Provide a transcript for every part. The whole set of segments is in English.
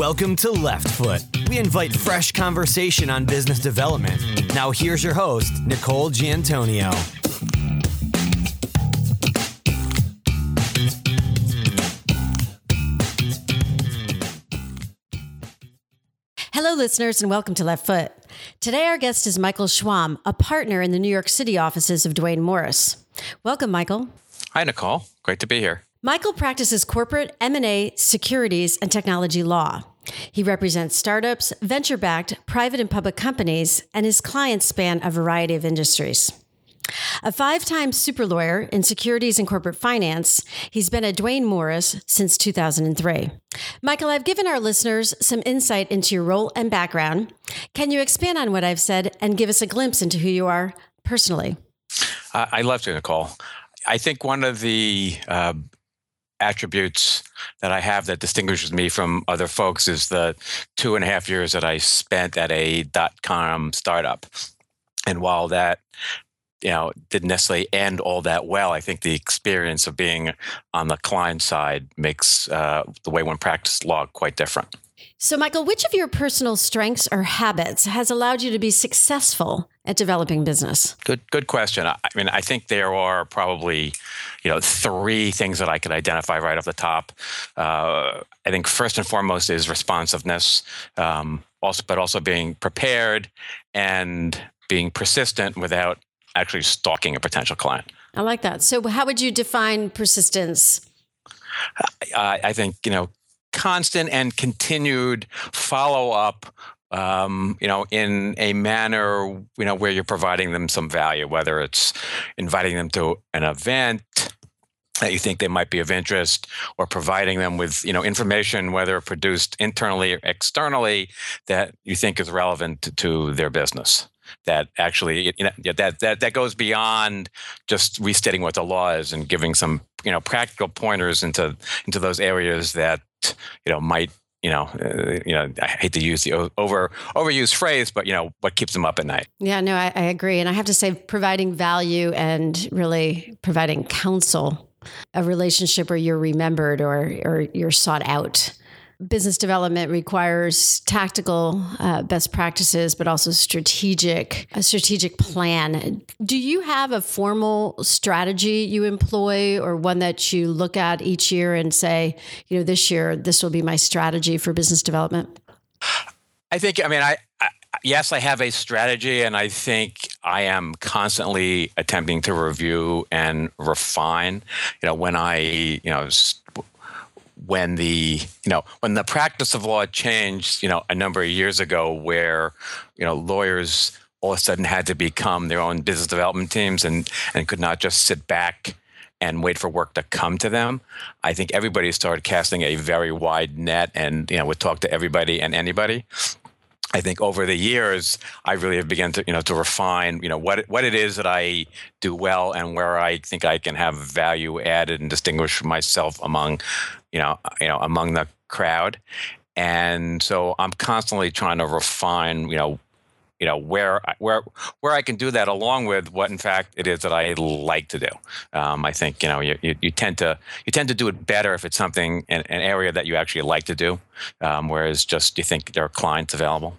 Welcome to Left Foot. We invite fresh conversation on business development. Now, here's your host, Nicole Giantonio. Hello, listeners, and welcome to Left Foot. Today, our guest is Michael Schwamm, a partner in the New York City offices of Duane Morris. Welcome, Michael. Hi, Nicole. Great to be here. Michael practices corporate M&A, securities, and technology law. He represents startups, venture-backed, private and public companies, and his clients span a variety of industries. A five time super lawyer in securities and corporate finance, he's been at Duane Morris since 2003. Michael, I've given our listeners some insight into your role and background. Can you expand on what I've said and give us a glimpse into who you are personally? I love to, Nicole. I think one of the uh, attributes that I have that distinguishes me from other folks is the two and a half years that I spent at a dot com startup. And while that you know didn't necessarily end all that well, I think the experience of being on the client side makes uh, the way one practices law quite different. So, Michael, which of your personal strengths or habits has allowed you to be successful at developing business? Good, good question. I mean, I think there are probably, you know, three things that I could identify right off the top. Uh, I think first and foremost is responsiveness, um, also, but also being prepared and being persistent without actually stalking a potential client. I like that. So, how would you define persistence? I, I think you know constant and continued follow up um, you know, in a manner, you know, where you're providing them some value, whether it's inviting them to an event that you think they might be of interest, or providing them with, you know, information, whether produced internally or externally, that you think is relevant to, to their business. That actually, you know, that that that goes beyond just restating what the law is and giving some, you know, practical pointers into into those areas that you know might you know, uh, you know, I hate to use the over overused phrase, but you know, what keeps them up at night. Yeah, no, I, I agree, and I have to say, providing value and really providing counsel, a relationship where you're remembered or or you're sought out business development requires tactical uh, best practices, but also strategic a strategic plan. Do you have a formal strategy you employ, or one that you look at each year and say, you know, this year this will be my strategy for business development? I think. I mean, I, I yes, I have a strategy, and I think I am constantly attempting to review and refine. You know, when I you know when the you know when the practice of law changed you know a number of years ago where you know lawyers all of a sudden had to become their own business development teams and and could not just sit back and wait for work to come to them. I think everybody started casting a very wide net and you know would talk to everybody and anybody. I think over the years, I really have begun to, you know, to refine, you know, what what it is that I do well and where I think I can have value added and distinguish myself among, you know, you know, among the crowd. And so I'm constantly trying to refine, you know, you know where where where I can do that along with what in fact it is that I like to do. Um, I think you know you, you, you, tend to you tend to do it better if it's something an, an area that you actually like to do, um, whereas just you think there are clients available.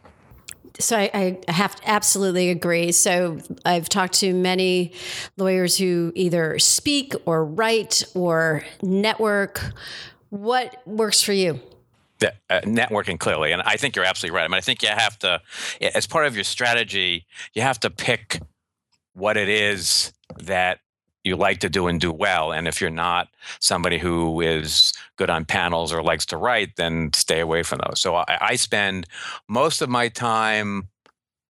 So I, I have absolutely agree. So I've talked to many lawyers who either speak or write or network. What works for you? uh, networking clearly, and I think you're absolutely right. I mean, I think you have to, as part of your strategy, you have to pick what it is that you like to do and do well. And if you're not somebody who is good on panels or likes to write, then stay away from those. So I, I spend most of my time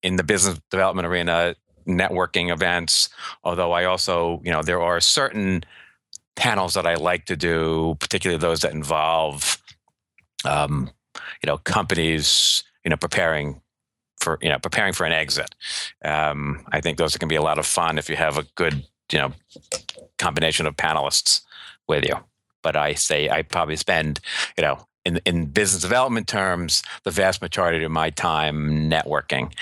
in the business development arena, networking events. Although I also, you know, there are certain panels that I like to do, particularly those that involve um, you know, companies, you know, preparing for, you know, preparing for an exit. Um, I think those can be a lot of fun if you have a good, you know, combination of panelists with you. But I say I probably spend, you know, in in business development terms, the vast majority of my time networking.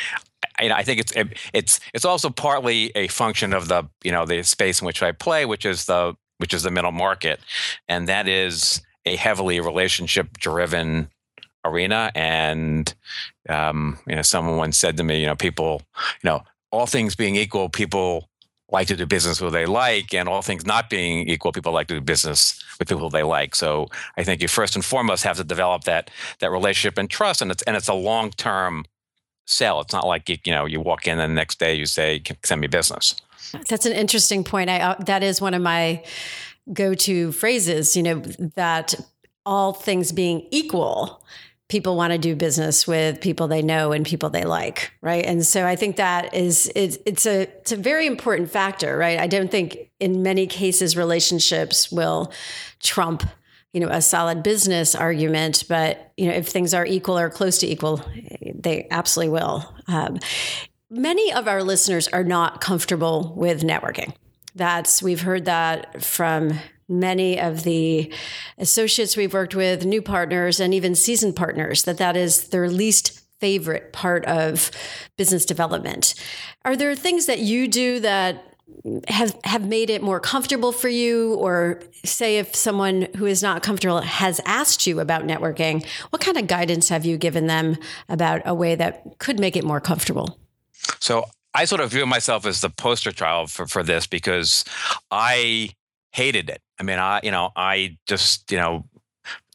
I, I think it's it's it's also partly a function of the you know the space in which I play, which is the which is the middle market, and that is a heavily relationship driven arena. And um, you know, someone once said to me, you know, people, you know, all things being equal, people like to do business with they like, and all things not being equal, people like to do business with people they like. So I think you first and foremost have to develop that that relationship and trust, and it's and it's a long term sell. It's not like you, you know you walk in and the next day you say send me business. That's an interesting point. I uh, that is one of my go to phrases. You know that all things being equal, people want to do business with people they know and people they like, right? And so I think that is it, it's a it's a very important factor, right? I don't think in many cases relationships will trump you know a solid business argument but you know if things are equal or close to equal they absolutely will. Um, many of our listeners are not comfortable with networking. That's we've heard that from many of the associates we've worked with new partners and even seasoned partners that that is their least favorite part of business development. Are there things that you do that have have made it more comfortable for you? Or say if someone who is not comfortable has asked you about networking what kind of guidance have you given them about a way that could make it more comfortable? So i sort of view myself as the poster child for, for this because i hated it. I mean i you know i just you know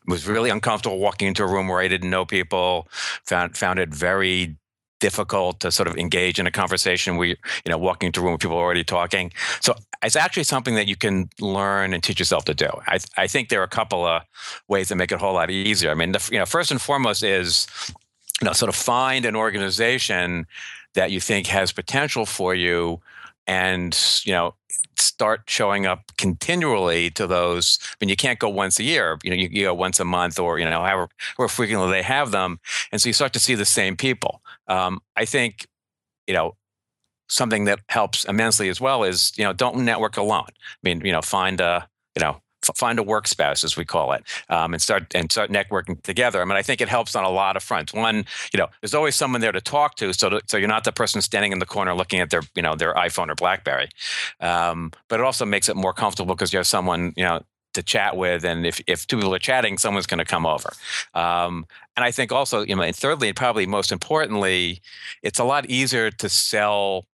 was really uncomfortable walking into a room where i didn't know people found found it very difficult to sort of engage in a conversation where you know walking into a room with people already talking so it's actually something that you can learn and teach yourself to do i, I think there are a couple of ways to make it a whole lot easier i mean the, you know first and foremost is you know sort of find an organization that you think has potential for you and you know start showing up continually to those. I mean, you can't go once a year. You know, you, you go once a month, or you know, however, however frequently they have them, and so you start to see the same people. Um, I think, you know, something that helps immensely as well is you know don't network alone. I mean, you know, find a you know find a work spouse as we call it um, and start and start networking together. I mean i think it helps on a lot of fronts. One you know there's always someone there to talk to so to, so you're not the person standing in the corner looking at their you know their iphone or blackberry. Um, but it also makes it more comfortable because you have someone you know to chat with and if, if two people are chatting someone's going to come over um, and i think also you know and thirdly and probably most importantly it's a lot easier to sell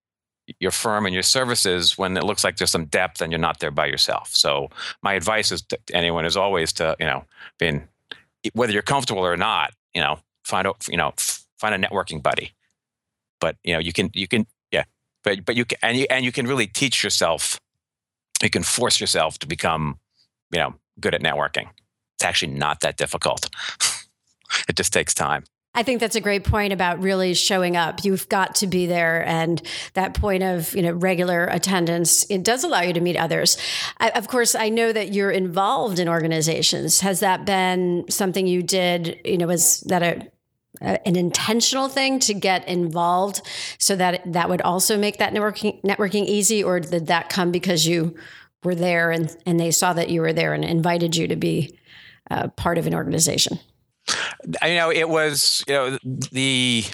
your firm and your services when it looks like there's some depth and you're not there by yourself. So my advice is to anyone is always to you know being whether you're comfortable or not, you know find a you know find a networking buddy. But you know you can you can yeah, but but you can and you and you can really teach yourself. You can force yourself to become you know good at networking. It's actually not that difficult. it just takes time. I think that's a great point about really showing up. You've got to be there, and that point of you know regular attendance it does allow you to meet others. I, of course, I know that you're involved in organizations. Has that been something you did? You know, was that a an intentional thing to get involved so that that would also make that networking networking easy, or did that come because you were there and and they saw that you were there and invited you to be uh, part of an organization? I know it was you know the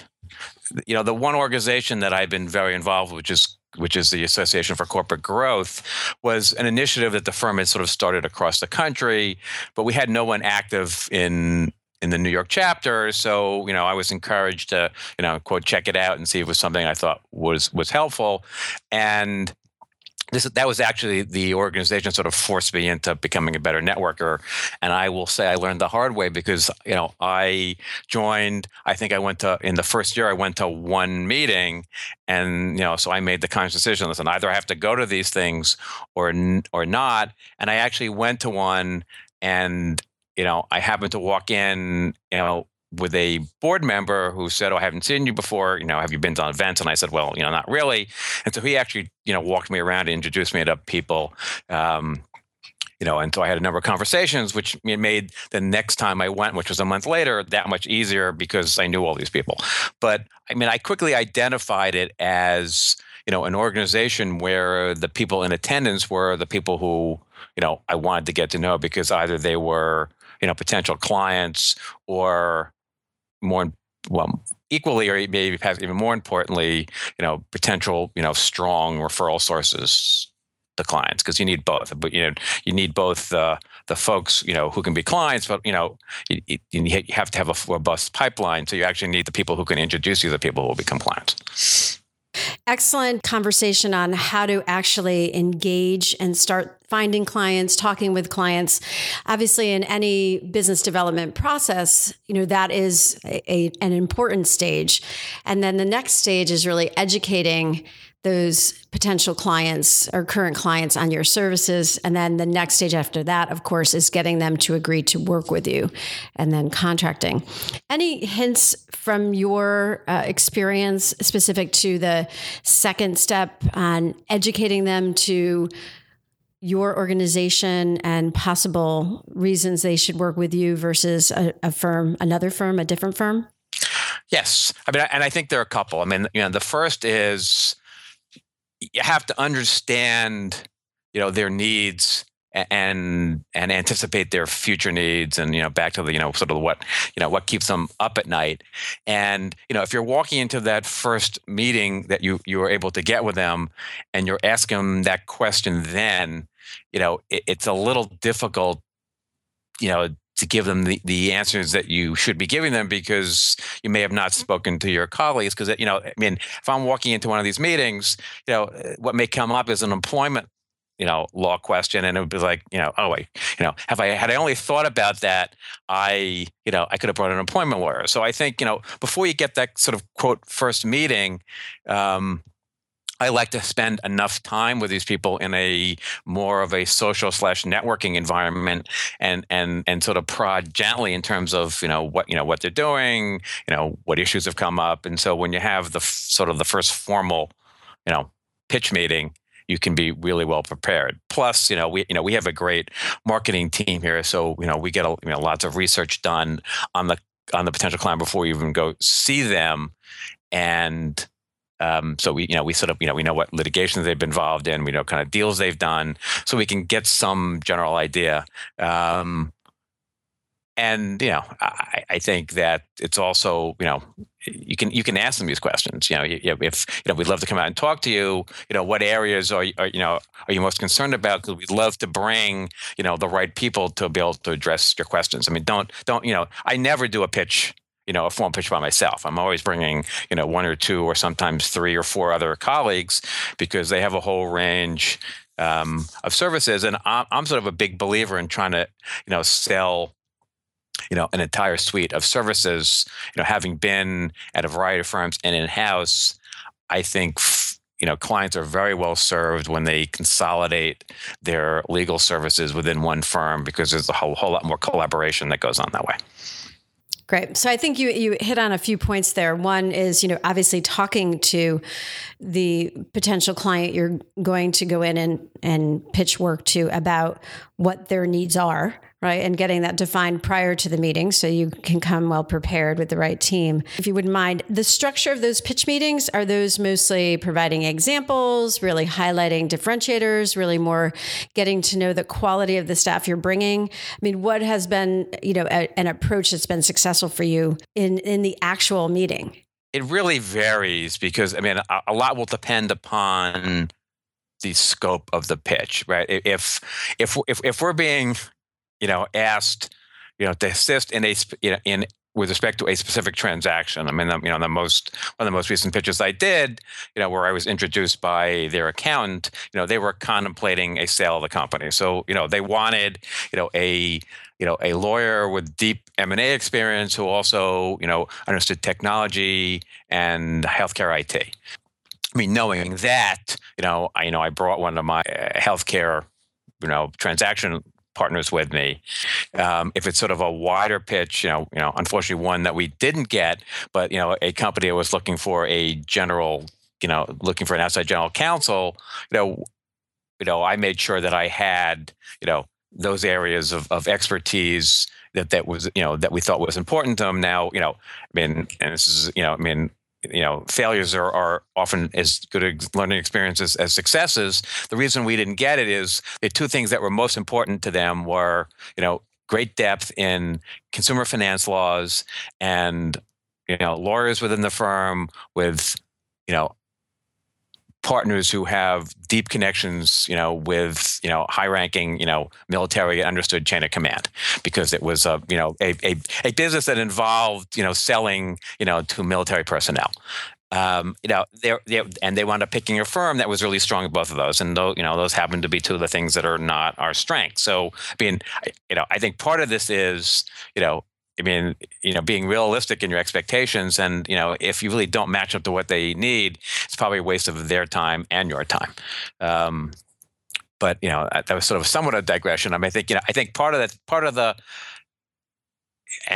you know the one organization that I've been very involved with, which is which is the Association for Corporate Growth, was an initiative that the firm had sort of started across the country, but we had no one active in in the New York chapter. So, you know, I was encouraged to, you know, quote, check it out and see if it was something I thought was was helpful. And this that was actually the organization sort of forced me into becoming a better networker. And i will say i learned the hard way because you know i joined i think i went to in the first year i went to one meeting and you know so i made the conscious decision listen either i have to go to these things or or not. And i actually went to one and you know i happened to walk in you know with a board member who said, "Oh, I haven't seen you before. You know, have you been to events?" And I said, "Well, you know, not really." And so he actually, you know, walked me around and introduced me to people. Um, you know, and so I had a number of conversations, which made the next time I went, which was a month later, that much easier because I knew all these people. But I mean, I quickly identified it as you know an organization where the people in attendance were the people who you know I wanted to get to know because either they were you know potential clients or more well equally or maybe even more importantly you know potential you know strong referral sources the clients because you need both. But you know, you need both the the folks you know who can be clients, but you know, you, you have to have a robust pipeline. So you actually need the people who can introduce you the people who will become clients. Excellent conversation on how to actually engage and start finding clients, talking with clients. Obviously, in any business development process, you know, that is a, a, an important stage. And then the next stage is really educating those potential clients or current clients on your services. And then the next stage after that, of course, is getting them to agree to work with you and then contracting. Any hints from your uh, experience specific to the second step on educating them to your organization and possible reasons they should work with you versus a, a firm, another firm, a different firm? Yes. I mean, and I think there are a couple. I mean, you know, the first is you have to understand you know their needs and and anticipate their future needs and you know back to the you know sort of what you know what keeps them up at night. And you know if you're walking into that first meeting that you you are able to get with them and you're asking them that question then you know it, it's a little difficult you know to give them the, the answers that you should be giving them because you may have not spoken to your colleagues because you know i mean if i'm walking into one of these meetings you know what may come up is an employment you know law question and it would be like you know oh wait you know have i had i only thought about that i you know i could have brought an employment lawyer. So i think you know before you get that sort of quote first meeting um, I like to spend enough time with these people in a more of a social slash networking environment and and and sort of prod gently in terms of you know what you know what they're doing, you know what issues have come up, and so when you have the sort of the first formal, you know, pitch meeting, you can be really well prepared. Plus, you know, we you know we have a great marketing team here, so you know we get a, you know lots of research done on the on the potential client before you even go see them, and um, so we, you know, we sort of, you know, we know what litigations they've been involved in. We know kind of deals they've done, so we can get some general idea. Um, and you know, I, I, think that it's also, you know, you can you can ask them these questions. You know, if you know, we'd love to come out and talk to you. You know, what areas are, are you know are you most concerned about? Because we'd love to bring you know the right people to be able to address your questions. I mean, don't don't you know? I never do a pitch you know a form pitch by myself. I'm always bringing you know one or two or sometimes three or four other colleagues because they have a whole range um, of services, and I'm, I'm sort of a big believer in trying to you know sell you know an entire suite of services. You know, having been at a variety of firms and in house, I think you know clients are very well served when they consolidate their legal services within one firm because there's a whole, whole lot more collaboration that goes on that way. Great. So I think you you hit on a few points there. One is, you know, obviously talking to the potential client you're going to go in and and pitch work to about what their needs are right? And getting that defined prior to the meeting so you can come well prepared with the right team. If you wouldn't mind, the structure of those pitch meetings are those mostly providing examples, really highlighting differentiators, really more getting to know the quality of the staff you're bringing. I mean, what has been, you know, a, an approach that's been successful for you in in the actual meeting? It really varies because I mean, a, a lot will depend upon the scope of the pitch, right? If if if if we're being you know, asked, you know, to assist in a, you know, in with respect to a specific transaction. I mean, the, you know, the most one of the most recent pitches I did, you know, where I was introduced by their accountant, you know, they were contemplating a sale of the company. So, you know, they wanted, you know, a you know a lawyer with deep m&a experience who also you know understood technology and healthcare it i mean knowing that you know i you know i brought one of my uh, healthcare you know transaction partners with me. Um, if it's sort of a wider pitch, you know, you know, unfortunately one that we didn't get, but you know, a company was looking for a general, you know, looking for an outside general counsel, you know, you know, I made sure that I had, you know, those areas of, of expertise that that was, you know, that we thought was important to them. Now, you know, I mean, and this is, you know, I mean, you know failures are, are often as good learning experiences as successes. The reason we didn't get it is the two things that were most important to them were you know great depth in consumer finance laws and you know lawyers within the firm with you know partners who have deep connections, you know, with you know high-ranking, you know, military understood chain of command, because it was a you know a, a, a business that involved you know selling you know to military personnel. Um, you know, they're, they're, and they wound up picking a firm that was really strong in both of those, and those, you know, those happen to be two of the things that are not our strength. So, I mean, you know, I think part of this is, you know, I mean, you know, being realistic in your expectations, and you know, if you really don't match up to what they need, it's probably a waste of their time and your time. Um, but you know, that was sort of somewhat a digression. I mean, I think you know, I think part of that, part of the,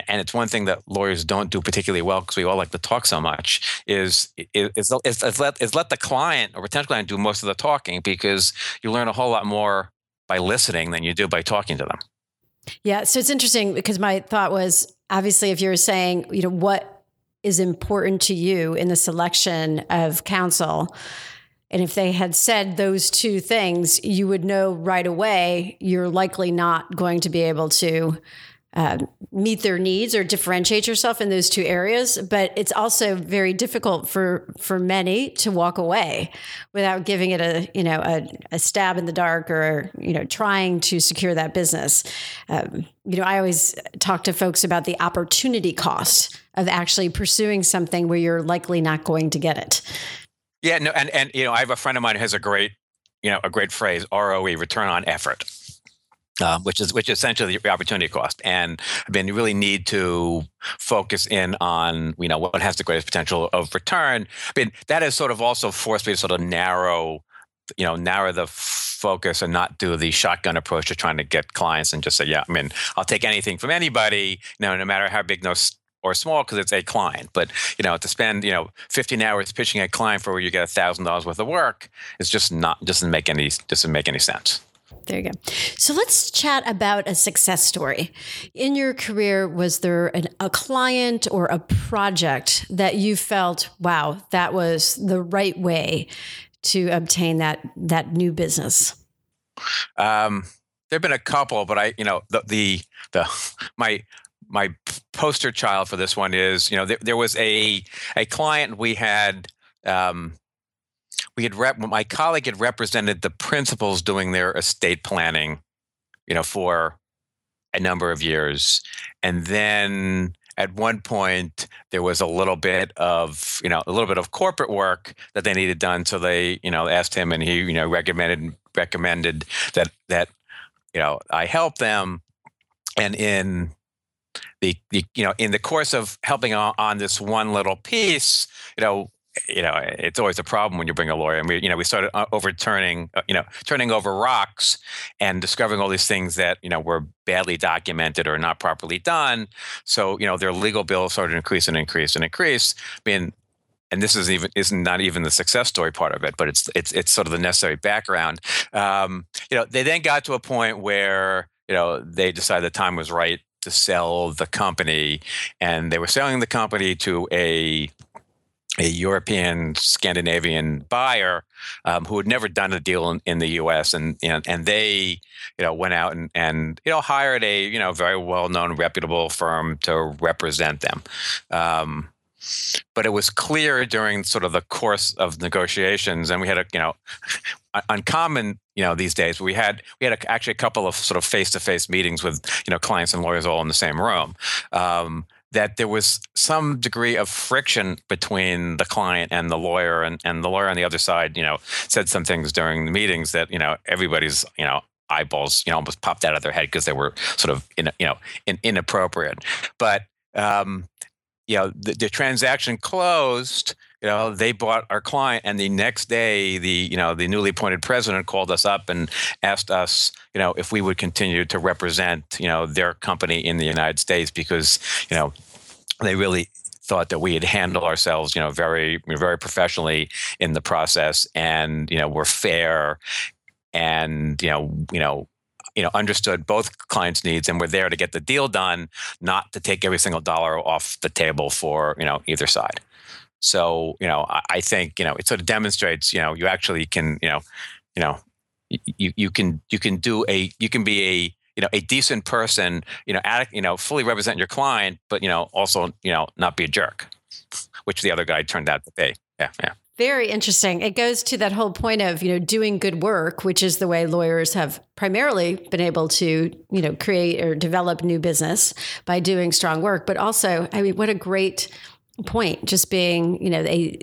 and it's one thing that lawyers don't do particularly well because we all like to talk so much is is, is, is, let, is let the client or potential client do most of the talking because you learn a whole lot more by listening than you do by talking to them. Yeah. So it's interesting because my thought was obviously, if you're saying, you know, what is important to you in the selection of counsel, and if they had said those two things, you would know right away you're likely not going to be able to uh, meet their needs or differentiate yourself in those two areas. But it's also very difficult for for many to walk away without giving it a you know a, a stab in the dark or you know trying to secure that business. Um, you know, I always talk to folks about the opportunity cost of actually pursuing something where you're likely not going to get it. Yeah, no, and and you know, I have a friend of mine who has a great, you know, a great phrase, ROE, return on effort um, which is which is essentially the opportunity cost. And I mean, you really need to focus in on you know what has the greatest potential of return. I mean, that has sort of also forced me to sort of narrow, you know, narrow the focus and not do the shotgun approach to trying to get clients and just say, yeah, I mean, I'll take anything from anybody, you know, no matter how big no or small because it's a client. But you know, to spend you know 15 hours pitching a client for where you get a thousand dollars worth of work is just not doesn't make any doesn't make any sense. There you go. So let's chat about a success story. In your career, was there an, a client or a project that you felt, wow, that was the right way to obtain that that new business? Um, there've been a couple, but I, you know, the the, the my my poster child for this one is, you know, there, there was a a client we had um, we had rep- my colleague had represented the principals doing their estate planning, you know, for a number of years, and then at one point there was a little bit of you know a little bit of corporate work that they needed done. So they you know asked him and he you know recommended recommended that that you know I help them. And in the, the you know in the course of helping on, on this one little piece you know you know, it's always a problem when you bring a lawyer. And we, you know, we started uh, overturning, uh, you know, turning over rocks and discovering all these things that you know were badly documented or not properly done. So you know, their legal bill started to increase and increase and increase. I mean, and this is even isn't not even the success story part of it, but it's it's it's sort of the necessary background. Um, you know, they then got to a point where you know they decided the time was right to sell the company, and they were selling the company to a a European Scandinavian buyer um, who had never done a deal in, in the U.S. and, and and they you know went out and, and you know hired a you know very well known reputable firm to represent them. Um, but it was clear during sort of the course of negotiations, and we had a you know uncommon you know these days we had we had a, actually a couple of sort of face to face meetings with you know clients and lawyers all in the same room. Um, that there was some degree of friction between the client and the lawyer and, and the lawyer on the other side you know said some things during the meetings that you know everybody's you know eyeballs you know almost popped out of their head because they were sort of in, you know in, inappropriate. But um, you know the, the transaction closed you know they bought our client and the next day the you know the newly appointed president called us up and asked us you know if we would continue to represent you know their company in the united states because you know they really thought that we had handled ourselves you know very very professionally in the process and you know we're fair and you know you know you know understood both clients needs and were there to get the deal done not to take every single dollar off the table for you know either side so, you know, I, I think, you know, it sort of demonstrates, you know, you actually can, you know, you know, you, you can you can do a you can be a you know a decent person you know at, you know fully represent your client but you know also you know not be a jerk which the other guy turned out to be yeah yeah Very interesting. It goes to that whole point of, you know, doing good work, which is the way lawyers have primarily been able to, you know, create or develop new business by doing strong work. But also, I mean, what a great point just being you know a,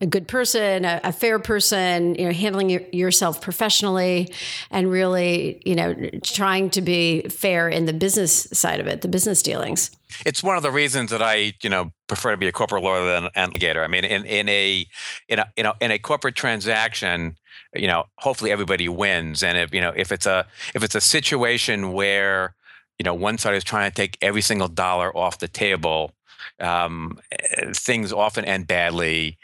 a, good person a, a, fair person you know handling your, yourself professionally and really you know trying to be fair in the business side of it the business dealings it's one of the reasons that I, you know, prefer to be a corporate lawyer than an litigator. I mean, in, in a in a you know in a corporate transaction, you know, hopefully everybody wins. And if you know if it's a if it's a situation where you know one side is trying to take every single dollar off the table, um, eh, things often end badly,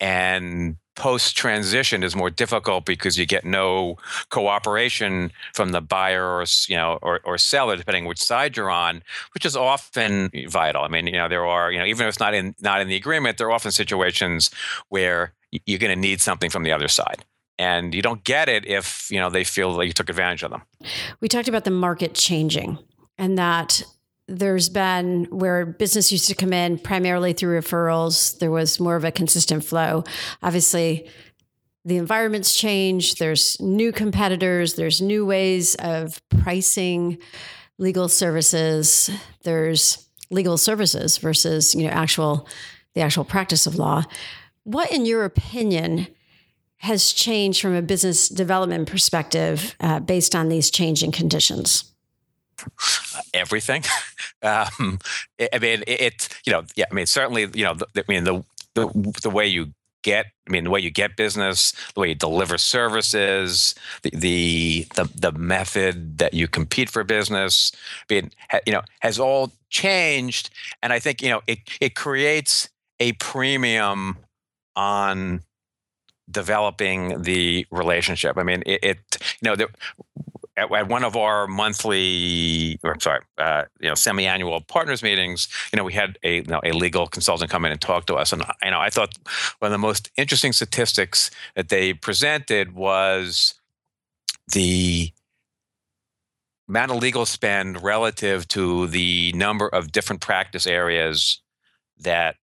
and post transition is more difficult because you get no cooperation from the buyer or you know or, or seller depending which side you're on which is often vital. I mean you know there are you know even if it's not in not in the agreement there are often situations where you're going to need something from the other side and you don't get it if you know they feel like you took advantage of them. We talked about the market changing and that there's been where business used to come in primarily through referrals, there was more of a consistent flow. Obviously, the environment's changed, there's new competitors, there's new ways of pricing legal services, there's legal services versus, you know, actual the actual practice of law. What in your opinion has changed from a business development perspective uh, based on these changing conditions? Everything. um, I mean, it, you know, yeah, I mean, certainly, you know, the, I mean, the, the, the way you get i mean the way you get business the way you deliver services the the the, the method that you compete for business i mean you know has all changed and i think you know it it creates a premium on developing the relationship i mean it, it you know the, at, at, one of our monthly, or I'm sorry, uh, you know, semi-annual partners meetings, you know, we had a you know, a legal consultant come in and talk to us, and you know, I thought one of the most interesting statistics that they presented was the amount of legal spend relative to the number of different practice areas that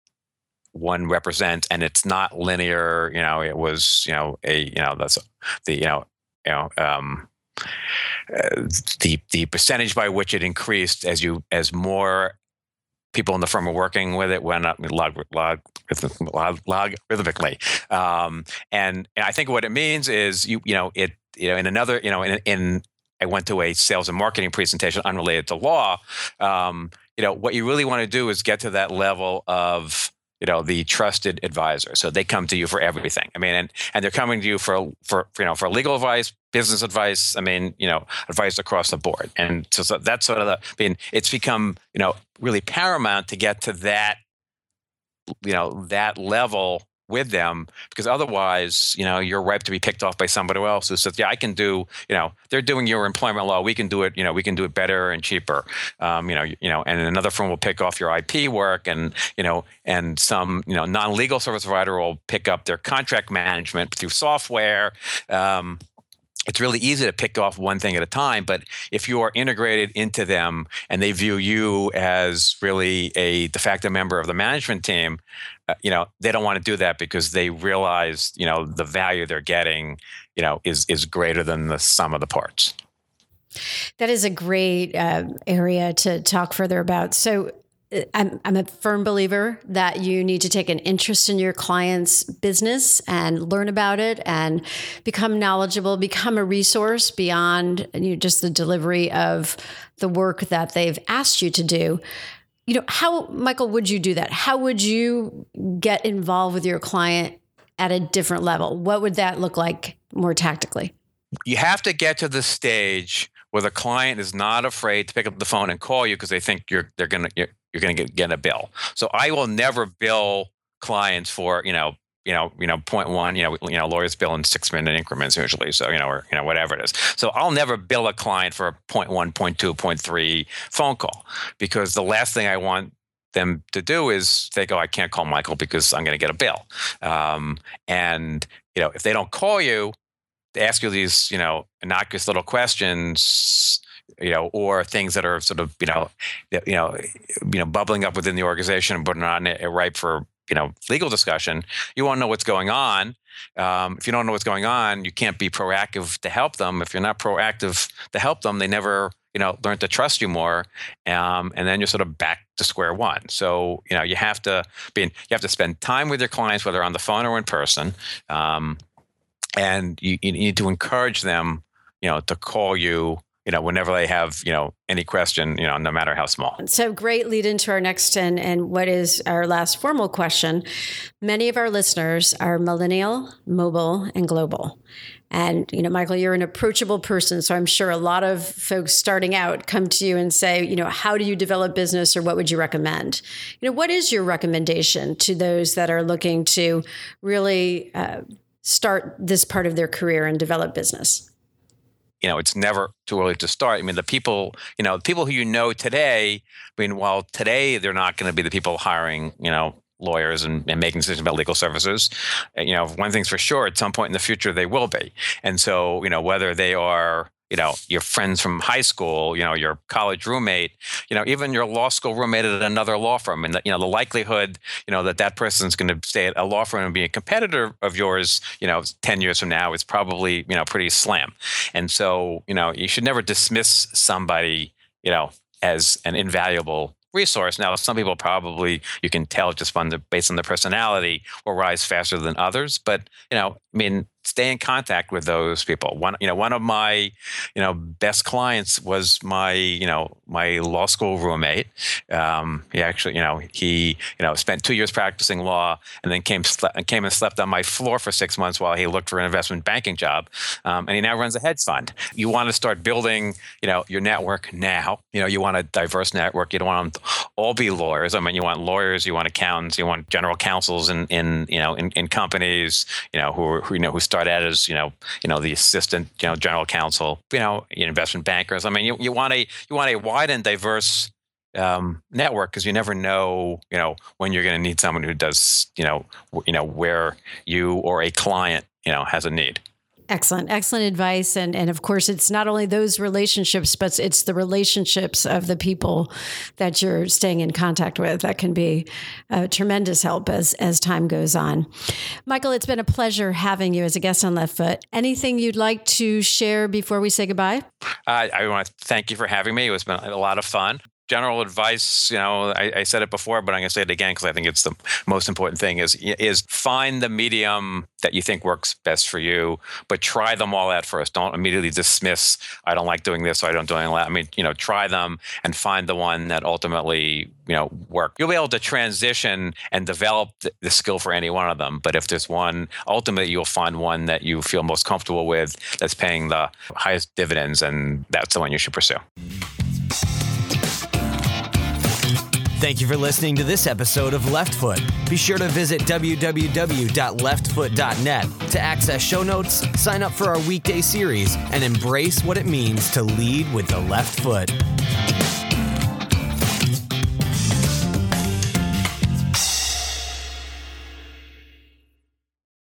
one represents. And it's not linear. You know it was you know a you know that's the you know you know um uh, the the percentage by which it increased as you as more people in the firm were working with it went up log, log, log, logarithmically. Um, and, and I think what it means is you you know it you know in another you know in, in I went to a sales and marketing presentation unrelated to law. Um, you know what you really want to do is get to that level of you know the trusted advisor. So they come to you for everything. I mean and and they're coming to you for for you know for legal advice business advice i mean you know advice across the board. And so, so that's sort of the i mean it's become you know really paramount to get to that you know that level with them because otherwise, you know, you're ripe to be picked off by somebody else who says, "Yeah, I can do." You know, they're doing your employment law. We can do it. You know, we can do it better and cheaper. Um, you know, you know, and another firm will pick off your IP work, and you know, and some you know non-legal service provider will pick up their contract management through software. Um, it's really easy to pick off one thing at a time but if you are integrated into them and they view you as really a de facto member of the management team you know they don't want to do that because they realize you know the value they're getting you know is is greater than the sum of the parts that is a great uh, area to talk further about so I'm, I'm a firm believer that you need to take an interest in your client's business and learn about it and become knowledgeable, become a resource beyond you know, just the delivery of the work that they've asked you to do. You know, how, Michael, would you do that? How would you get involved with your client at a different level? What would that look like more tactically? You have to get to the stage where the client is not afraid to pick up the phone and call you because they think you're they're gonna you're, you're gonna get, get a bill. So I will never bill clients for you know you know you know point one you know you know lawyers bill in six minute increments usually so you know or you know whatever it is so i'll never bill a client for a point one point two point three phone call because the last thing i want them to do is they go i can't call michael because i'm going to get a bill um, and you know if they don't call you they ask you these, you know, innocuous little questions, you know, or things that are sort of, you know, you know, you know, bubbling up within the organization, but not ripe for you know legal discussion. You want to know what's going on. Um, if you don't know what's going on, you can't be proactive to help them. If you're not proactive to help them, they never you know learn to trust you more um, and then you're sort of back to square one so you know you have to be you have to spend time with your clients whether on the phone or in person um, and you, you need to encourage them you know to call you you know, whenever they have, you know, any question, you know, no matter how small. So great lead into our next and and what is our last formal question. Many of our listeners are millennial, mobile, and global. And, you know, Michael, you're an approachable person. So I'm sure a lot of folks starting out come to you and say, you know, how do you develop business or what would you recommend? You know, what is your recommendation to those that are looking to really uh, start this part of their career and develop business? You know, it's never too early to start. I mean, the people, you know, the people who you know today, I mean, while today they're not going to be the people hiring, you know, lawyers and, and, making decisions about legal services. You know, one thing's for sure, at some point in the future, they will be. And so, you know, whether they are you know your friends from high school you know your college roommate you know even your law school roommate at another law firm and the, you know the likelihood you know that that person's going to stay at a law firm and be a competitor of yours you know 10 years from now is probably you know pretty slim and so you know you should never dismiss somebody you know as an invaluable resource. Now, some people probably you can tell just on the based on their personality will rise faster than others. But you know, I mean, stay in contact with those people. One, you know, one of my, you know, best clients was my, you know, my law school roommate. Um, he actually, you know, he, you know, spent two years practicing law and then came came and slept on my floor for six months while he looked for an investment banking job. Um, and he now runs a hedge fund. You want to start building, you know, your network now. You know, you want a diverse network. You don't want them to all be lawyers. I mean, you want lawyers, you want accountants, you want general counsels in, in you know, in, in companies, you know, who, who you know who start out as you know you know the assistant you know general counsel you know investment bankers. I mean you, you want a you want a wide and diverse um, network because you never know you know when you're going to need someone who does you know you know where you or a client you know has a need Excellent, excellent advice, and and of course, it's not only those relationships, but it's the relationships of the people that you're staying in contact with that can be a tremendous help as as time goes on. Michael, it's been a pleasure having you as a guest on Left Foot. Anything you'd like to share before we say goodbye? Uh, I want to thank you for having me. It was been a lot of fun general advice, you know, I, I said it before, but I'm going to say it again because I think it's the most important thing is is find the medium that you think works best for you, but try them all out first. Don't immediately dismiss. I don't like doing this, so I don't do that. I mean, you know, try them and find the one that ultimately you know work. You'll be able to transition and develop the skill for any one of them. But if there's one, ultimately you'll find one that you feel most comfortable with that's paying the highest dividends, and that's the one you should pursue. Thank you for listening to this episode of Left Foot. Be sure to visit www.leftfoot.net to access show notes, sign up for our weekday series, and embrace what it means to lead with the left foot.